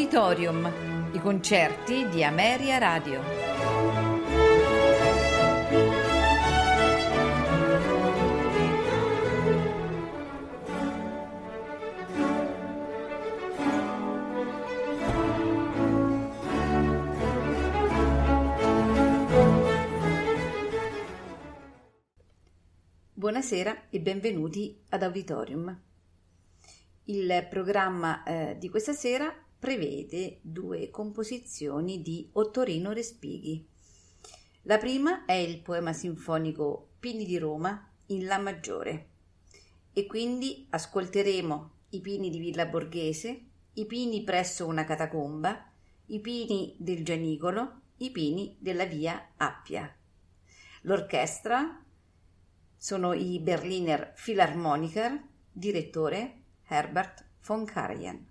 Auditorium, i concerti di Ameria Radio. Buonasera e benvenuti ad Auditorium. Il programma eh, di questa sera prevede due composizioni di Ottorino Respighi. La prima è il poema sinfonico Pini di Roma in La maggiore e quindi ascolteremo i pini di Villa Borghese, i pini presso una catacomba, i pini del Gianicolo, i pini della via Appia. L'orchestra sono i Berliner Philharmoniker, direttore Herbert von Karajan.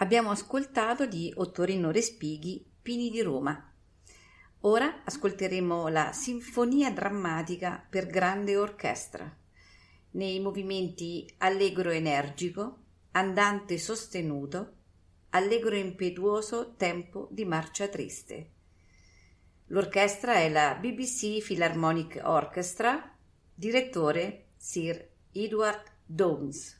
Abbiamo ascoltato di Ottorino Respighi Pini di Roma. Ora ascolteremo la Sinfonia drammatica per grande orchestra, nei movimenti allegro energico, andante sostenuto, allegro impetuoso tempo di marcia triste. L'orchestra è la BBC Philharmonic Orchestra, direttore Sir Edward Downes.